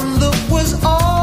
one was all.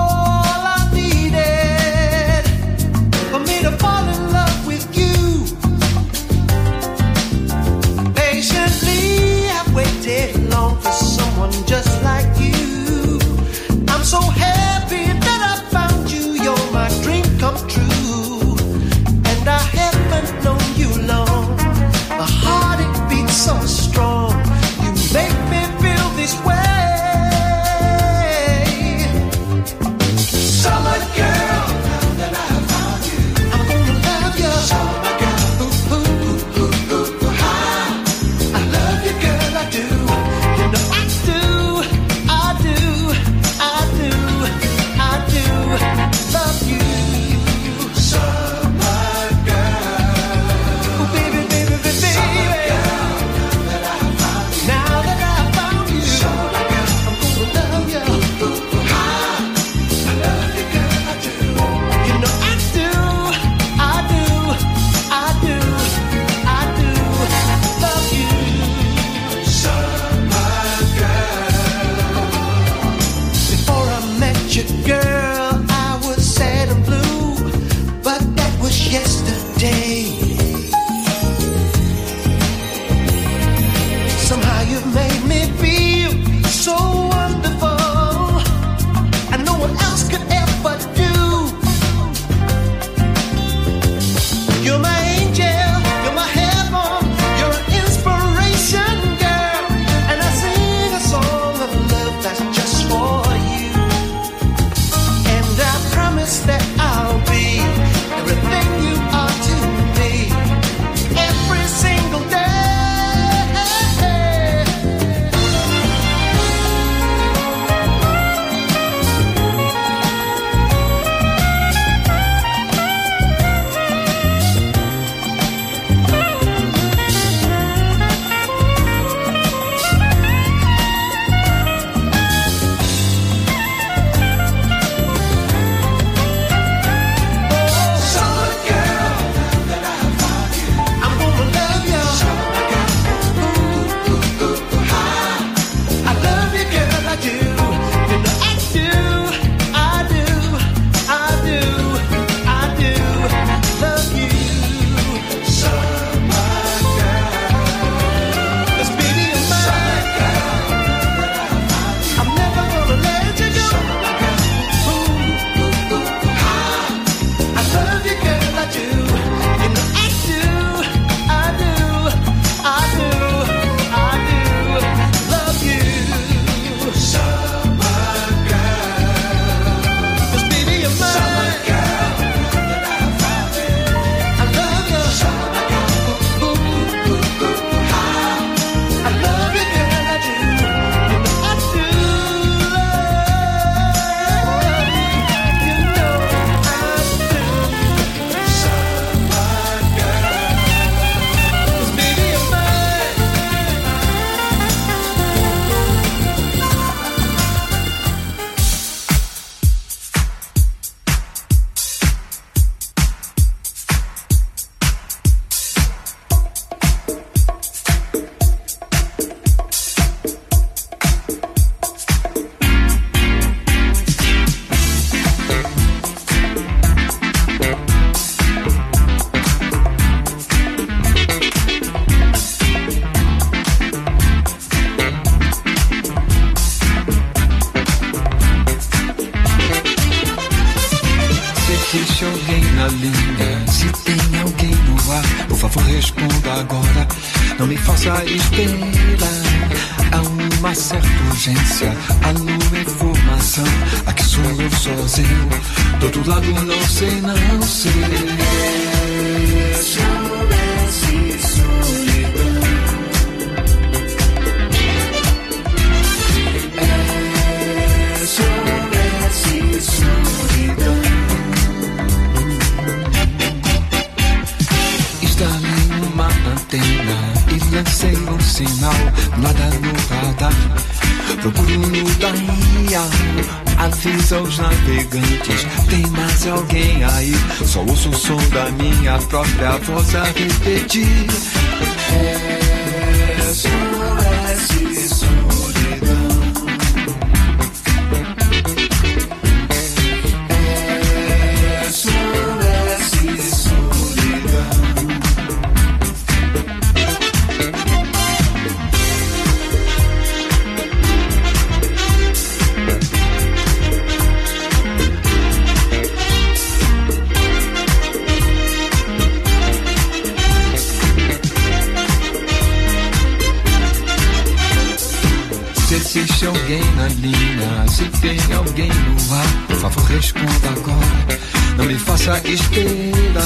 Alguém na linha, se tem alguém no ar, por favor responda agora. Não me faça esperar.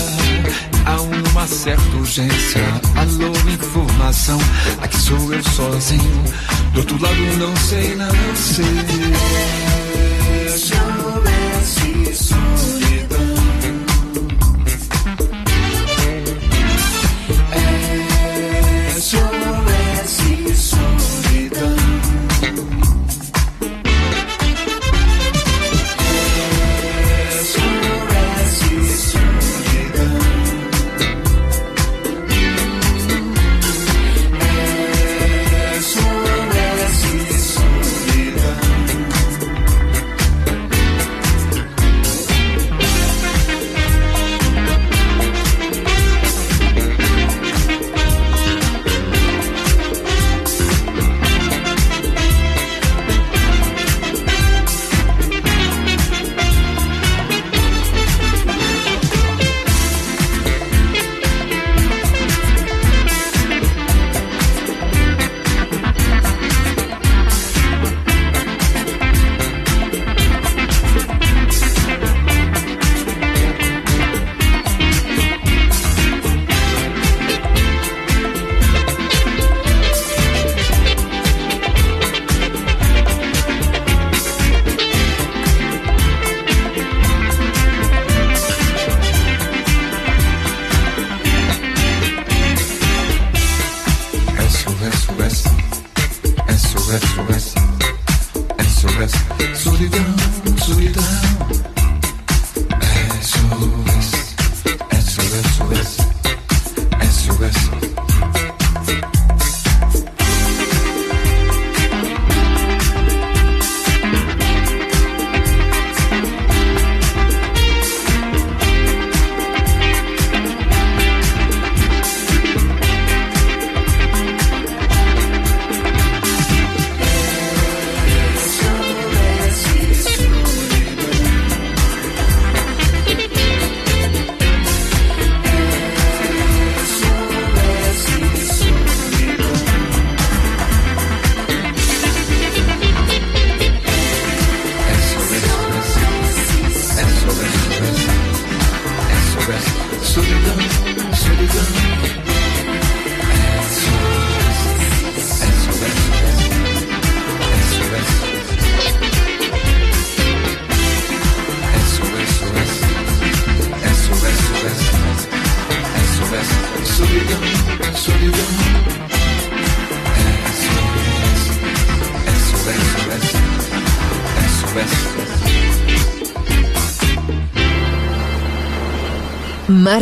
Há uma certa urgência. Alô, informação. Aqui sou eu sozinho. Do outro lado não sei, não sei.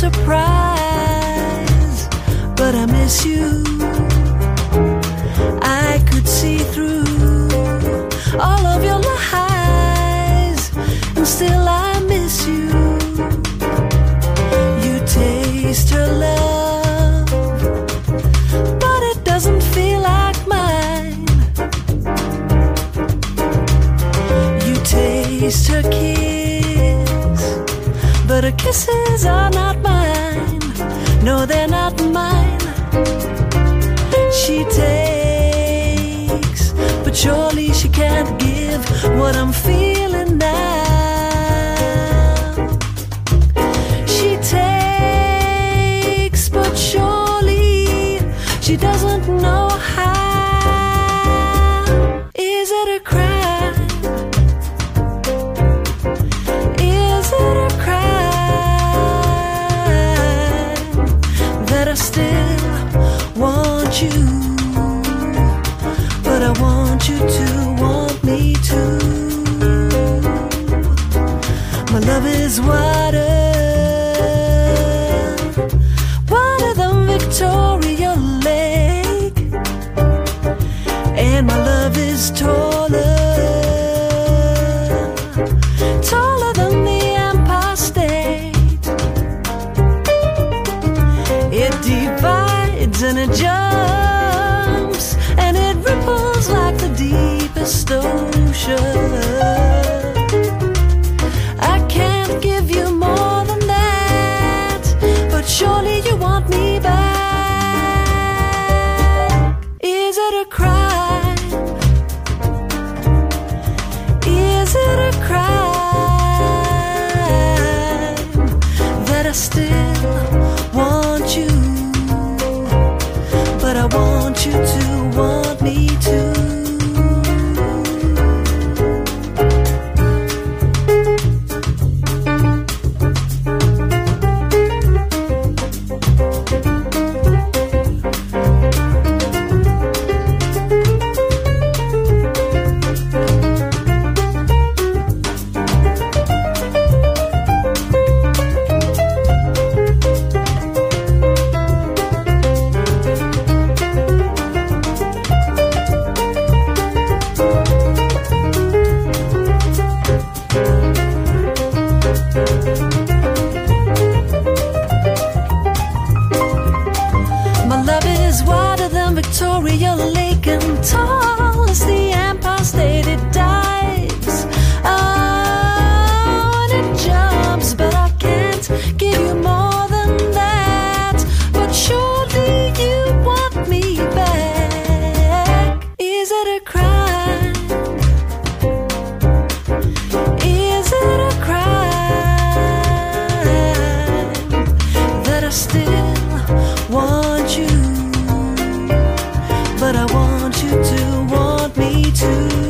surprise, but I miss you. I could see through all of your lies, and still I miss you. You taste her love, but it doesn't feel like mine. You taste her kiss, but her kisses are not. Don't you do want me to?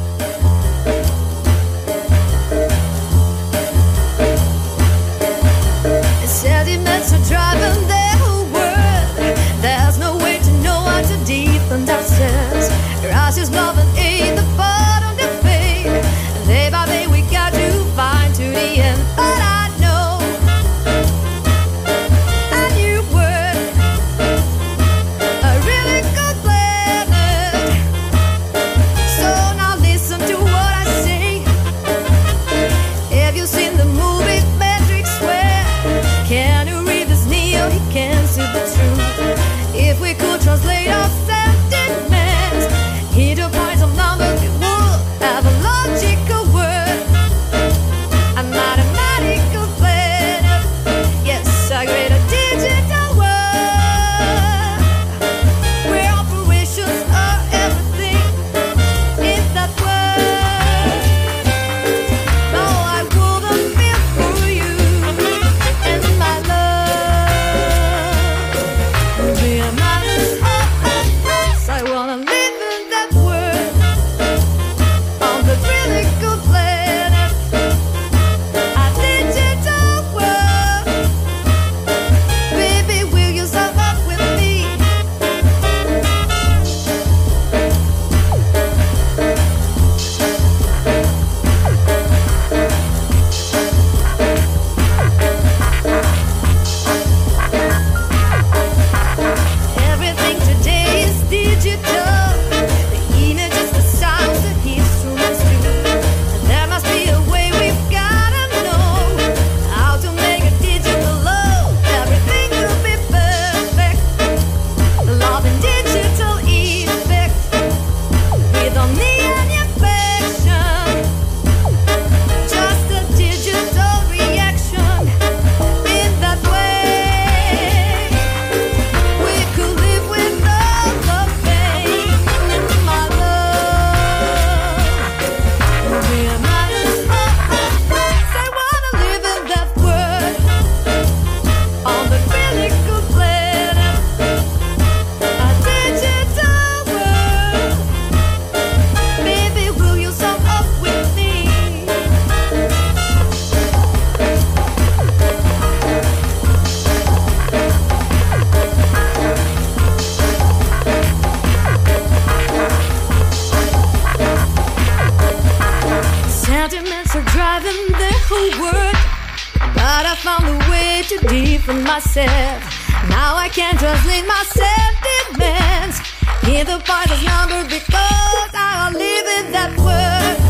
found a way to defend myself. Now I can't translate my self-demands. Hear the voice number because I live in that world.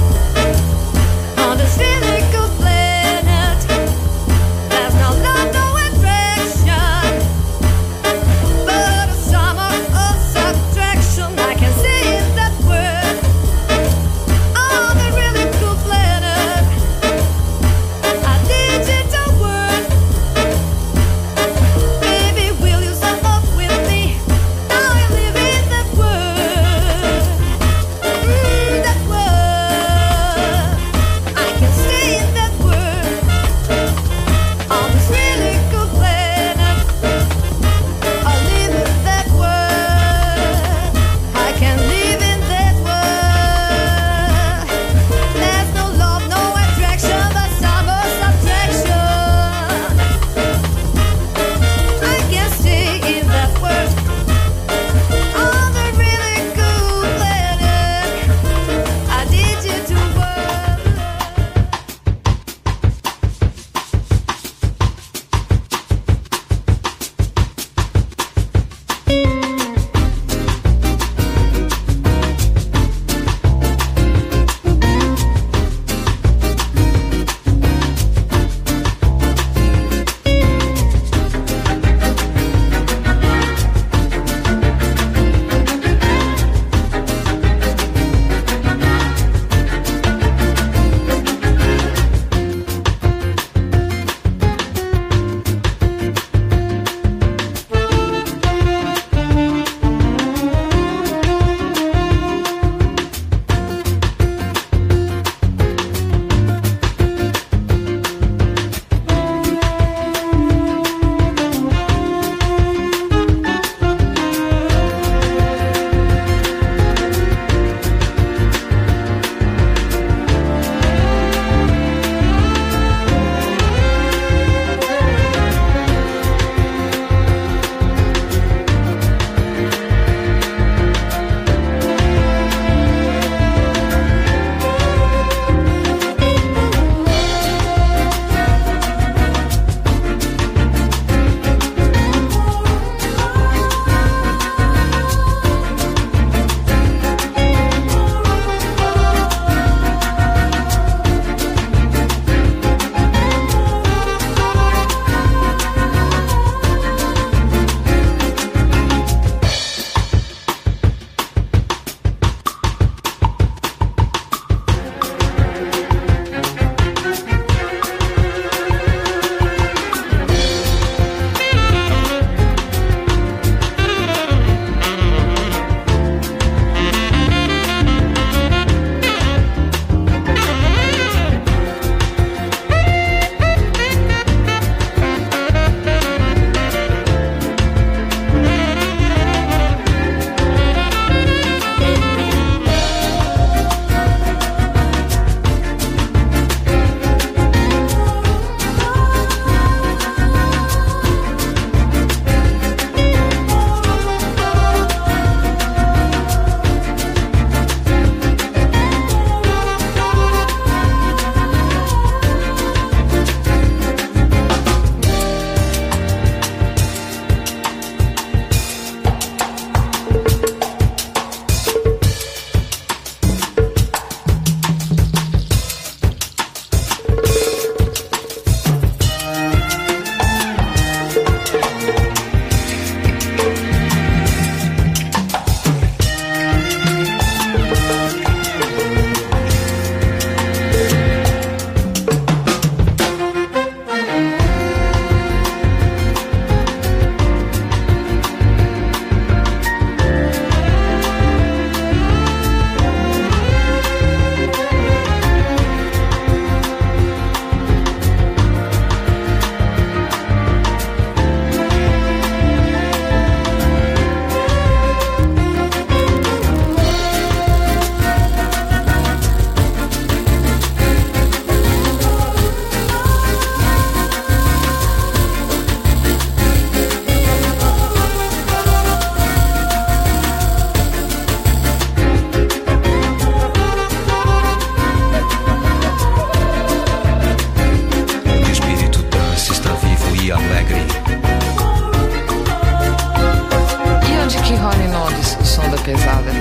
pesada.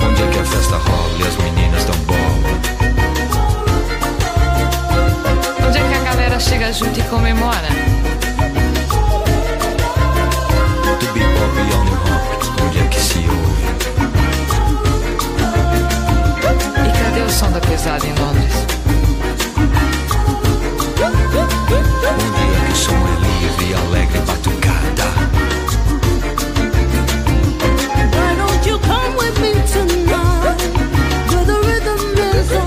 Onde é que a festa rola e as meninas dão bola? Onde é que a galera chega junto e comemora? Onde é que se ouve? E cadê o som da pesada em Londres?